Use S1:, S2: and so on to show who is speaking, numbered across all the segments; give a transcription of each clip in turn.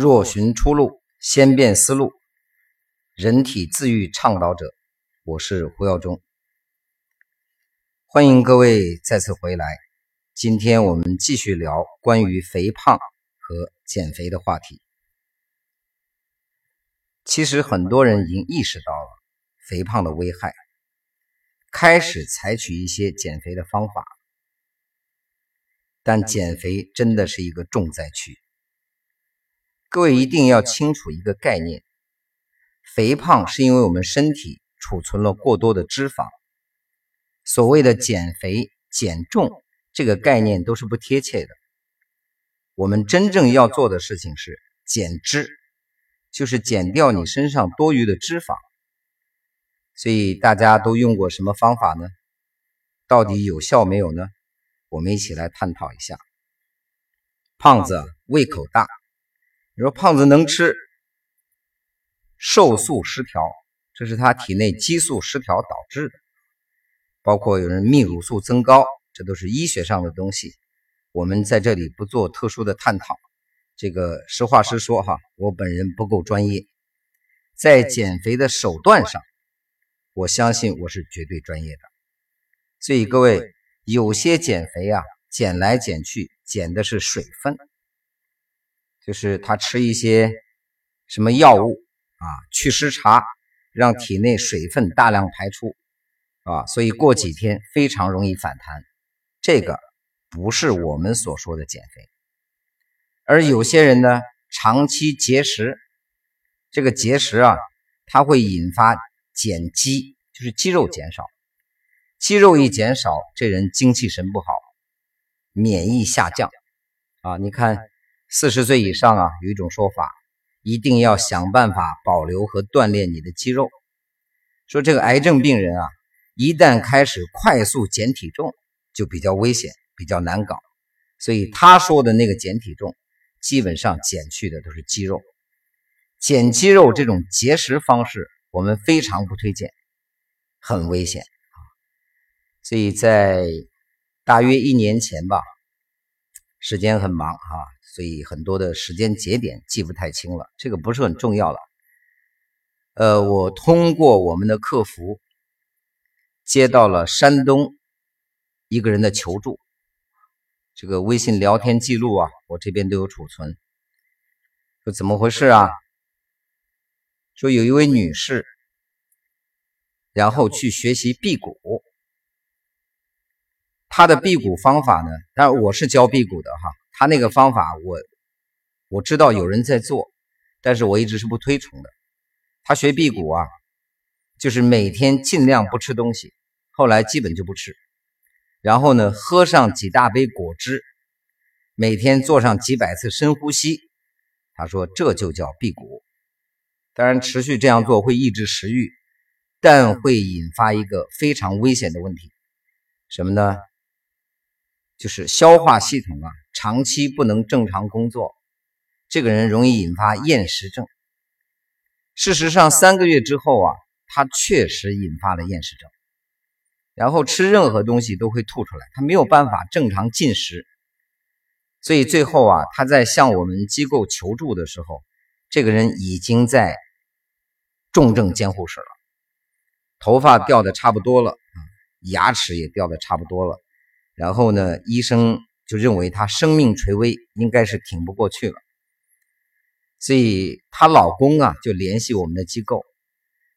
S1: 若寻出路，先变思路。人体自愈倡导者，我是胡耀中。欢迎各位再次回来。今天我们继续聊关于肥胖和减肥的话题。其实很多人已经意识到了肥胖的危害，开始采取一些减肥的方法，但减肥真的是一个重灾区。各位一定要清楚一个概念：肥胖是因为我们身体储存了过多的脂肪。所谓的减肥、减重这个概念都是不贴切的。我们真正要做的事情是减脂，就是减掉你身上多余的脂肪。所以大家都用过什么方法呢？到底有效没有呢？我们一起来探讨一下。胖子胃口大。你说胖子能吃，瘦素失调，这是他体内激素失调导致的。包括有人泌乳素增高，这都是医学上的东西。我们在这里不做特殊的探讨。这个实话实说哈，我本人不够专业，在减肥的手段上，我相信我是绝对专业的。所以各位，有些减肥啊，减来减去，减的是水分。就是他吃一些什么药物啊，祛湿茶，让体内水分大量排出啊，所以过几天非常容易反弹。这个不是我们所说的减肥。而有些人呢，长期节食，这个节食啊，它会引发减肌，就是肌肉减少。肌肉一减少，这人精气神不好，免疫下降啊，你看。四十岁以上啊，有一种说法，一定要想办法保留和锻炼你的肌肉。说这个癌症病人啊，一旦开始快速减体重，就比较危险，比较难搞。所以他说的那个减体重，基本上减去的都是肌肉。减肌肉这种节食方式，我们非常不推荐，很危险啊。所以在大约一年前吧，时间很忙啊。所以很多的时间节点记不太清了，这个不是很重要了。呃，我通过我们的客服接到了山东一个人的求助，这个微信聊天记录啊，我这边都有储存。说怎么回事啊？说有一位女士，然后去学习辟谷，她的辟谷方法呢？当然我是教辟谷的哈。他那个方法，我我知道有人在做，但是我一直是不推崇的。他学辟谷啊，就是每天尽量不吃东西，后来基本就不吃，然后呢，喝上几大杯果汁，每天做上几百次深呼吸。他说这就叫辟谷。当然，持续这样做会抑制食欲，但会引发一个非常危险的问题，什么呢？就是消化系统啊。长期不能正常工作，这个人容易引发厌食症。事实上，三个月之后啊，他确实引发了厌食症，然后吃任何东西都会吐出来，他没有办法正常进食。所以最后啊，他在向我们机构求助的时候，这个人已经在重症监护室了，头发掉的差不多了，牙齿也掉的差不多了，然后呢，医生。就认为她生命垂危，应该是挺不过去了，所以她老公啊就联系我们的机构，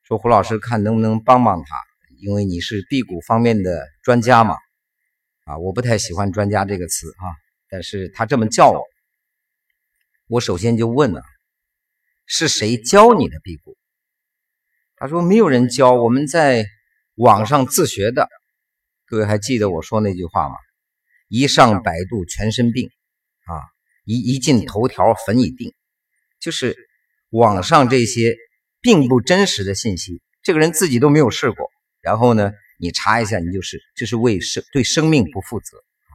S1: 说胡老师看能不能帮帮她，因为你是辟谷方面的专家嘛，啊，我不太喜欢“专家”这个词啊，但是他这么叫我，我首先就问了，是谁教你的辟谷？他说没有人教，我们在网上自学的。各位还记得我说那句话吗？一上百度全身病，啊，一一进头条粉已定，就是网上这些并不真实的信息，这个人自己都没有试过。然后呢，你查一下，你就是这是为生对生命不负责啊！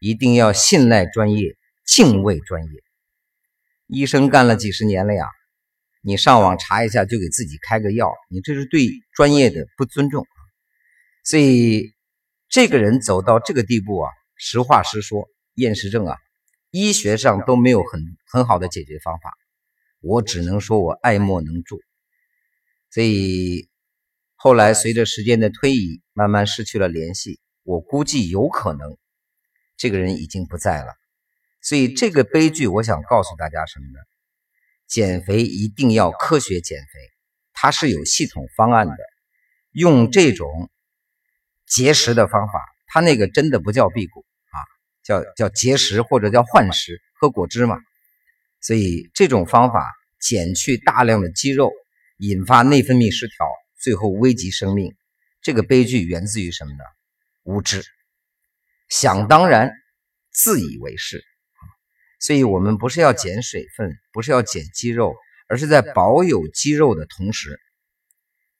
S1: 一定要信赖专业，敬畏专业。医生干了几十年了呀，你上网查一下就给自己开个药，你这是对专业的不尊重啊！所以这个人走到这个地步啊。实话实说，厌食症啊，医学上都没有很很好的解决方法。我只能说我爱莫能助。所以后来随着时间的推移，慢慢失去了联系。我估计有可能这个人已经不在了。所以这个悲剧，我想告诉大家什么呢？减肥一定要科学减肥，它是有系统方案的。用这种节食的方法，它那个真的不叫辟谷，叫叫节食或者叫换食，喝果汁嘛。所以这种方法减去大量的肌肉，引发内分泌失调，最后危及生命。这个悲剧源自于什么呢？无知，想当然，自以为是。所以，我们不是要减水分，不是要减肌肉，而是在保有肌肉的同时，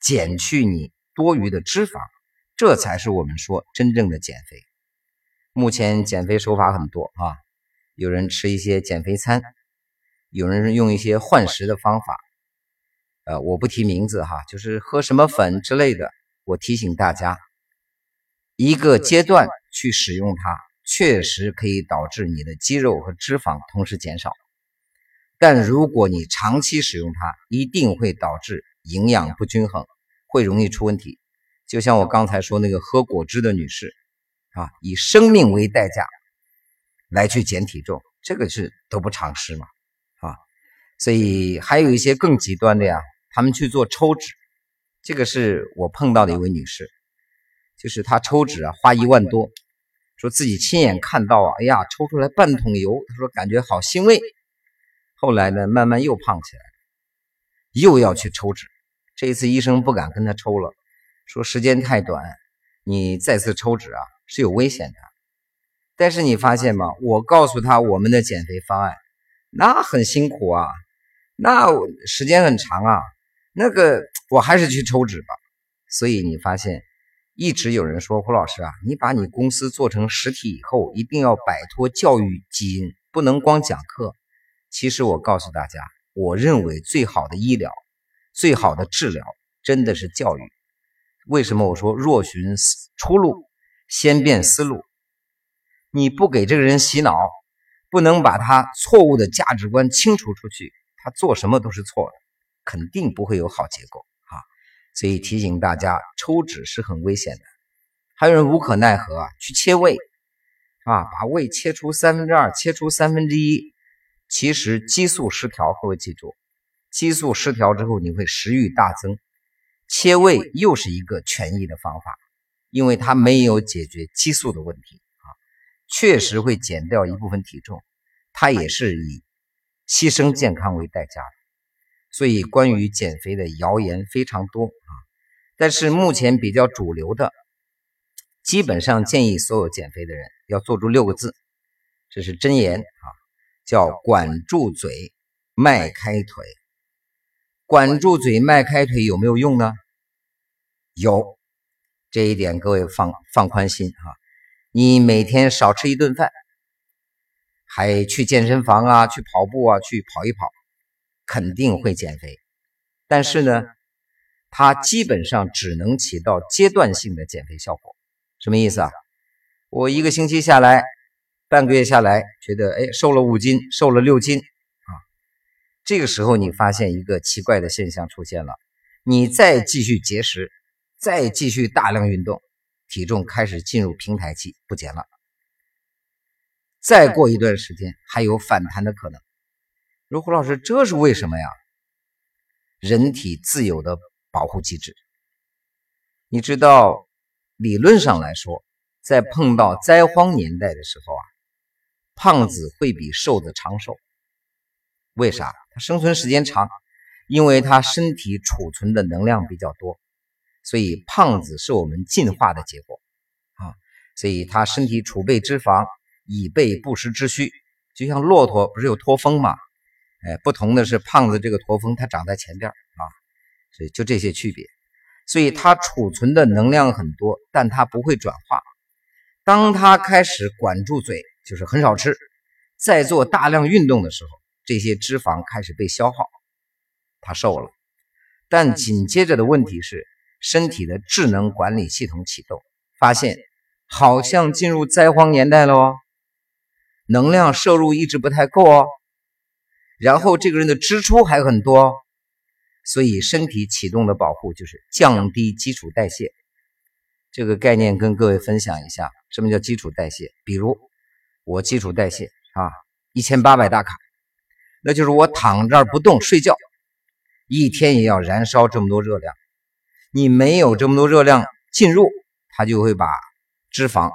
S1: 减去你多余的脂肪，这才是我们说真正的减肥。目前减肥手法很多啊，有人吃一些减肥餐，有人用一些换食的方法，呃，我不提名字哈，就是喝什么粉之类的。我提醒大家，一个阶段去使用它。确实可以导致你的肌肉和脂肪同时减少，但如果你长期使用它，一定会导致营养不均衡，会容易出问题。就像我刚才说那个喝果汁的女士，啊，以生命为代价来去减体重，这个是得不偿失嘛，啊，所以还有一些更极端的呀，他们去做抽脂，这个是我碰到的一位女士，就是她抽脂啊，花一万多。说自己亲眼看到啊，哎呀，抽出来半桶油，他说感觉好欣慰。后来呢，慢慢又胖起来又要去抽脂。这一次医生不敢跟他抽了，说时间太短，你再次抽脂啊是有危险的。但是你发现吗？我告诉他我们的减肥方案，那很辛苦啊，那时间很长啊，那个我还是去抽脂吧。所以你发现。一直有人说胡老师啊，你把你公司做成实体以后，一定要摆脱教育基因，不能光讲课。其实我告诉大家，我认为最好的医疗、最好的治疗，真的是教育。为什么我说若寻出路，先变思路？你不给这个人洗脑，不能把他错误的价值观清除出去，他做什么都是错的，肯定不会有好结果啊。所以提醒大家，抽脂是很危险的。还有人无可奈何啊，去切胃啊，把胃切出三分之二，切出三分之一。其实激素失调，各位记住，激素失调之后你会食欲大增。切胃又是一个权益的方法，因为它没有解决激素的问题啊，确实会减掉一部分体重，它也是以牺牲健康为代价的。所以，关于减肥的谣言非常多啊，但是目前比较主流的，基本上建议所有减肥的人要做出六个字，这是真言啊，叫管住嘴，迈开腿。管住嘴，迈开腿有没有用呢？有，这一点各位放放宽心啊。你每天少吃一顿饭，还去健身房啊，去跑步啊，去跑一跑。肯定会减肥，但是呢，它基本上只能起到阶段性的减肥效果。什么意思啊？我一个星期下来，半个月下来，觉得哎，瘦了五斤，瘦了六斤啊。这个时候你发现一个奇怪的现象出现了，你再继续节食，再继续大量运动，体重开始进入平台期，不减了。再过一段时间，还有反弹的可能。如胡老师，这是为什么呀？人体自有的保护机制。你知道，理论上来说，在碰到灾荒年代的时候啊，胖子会比瘦子长寿。为啥？他生存时间长，因为他身体储存的能量比较多，所以胖子是我们进化的结果啊。所以他身体储备脂肪，以备不时之需。就像骆驼不是有驼峰吗？哎，不同的是，胖子这个驼峰它长在前边啊，所以就这些区别。所以它储存的能量很多，但它不会转化。当它开始管住嘴，就是很少吃，在做大量运动的时候，这些脂肪开始被消耗，它瘦了。但紧接着的问题是，身体的智能管理系统启动，发现好像进入灾荒年代了哦，能量摄入一直不太够哦。然后这个人的支出还很多，所以身体启动的保护就是降低基础代谢。这个概念跟各位分享一下，什么叫基础代谢？比如我基础代谢啊，一千八百大卡，那就是我躺这儿不动睡觉，一天也要燃烧这么多热量。你没有这么多热量进入，它就会把脂肪、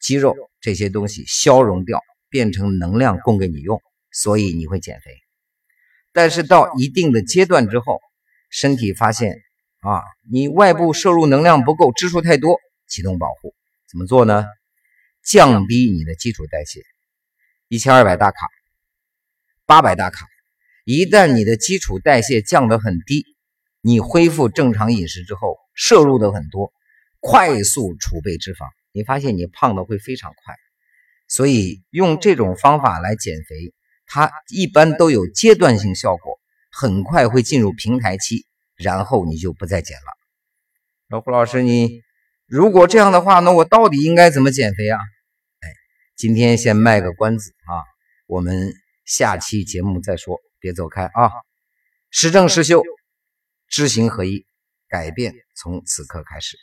S1: 肌肉这些东西消融掉，变成能量供给你用，所以你会减肥。但是到一定的阶段之后，身体发现。啊，你外部摄入能量不够，支出太多，启动保护怎么做呢？降低你的基础代谢，一千二百大卡，八百大卡。一旦你的基础代谢降得很低，你恢复正常饮食之后，摄入的很多，快速储备脂肪，你发现你胖的会非常快。所以用这种方法来减肥，它一般都有阶段性效果，很快会进入平台期。然后你就不再减了。那胡老师，你如果这样的话，那我到底应该怎么减肥啊？哎，今天先卖个关子啊，我们下期节目再说，别走开啊！实证实修，知行合一，改变从此刻开始。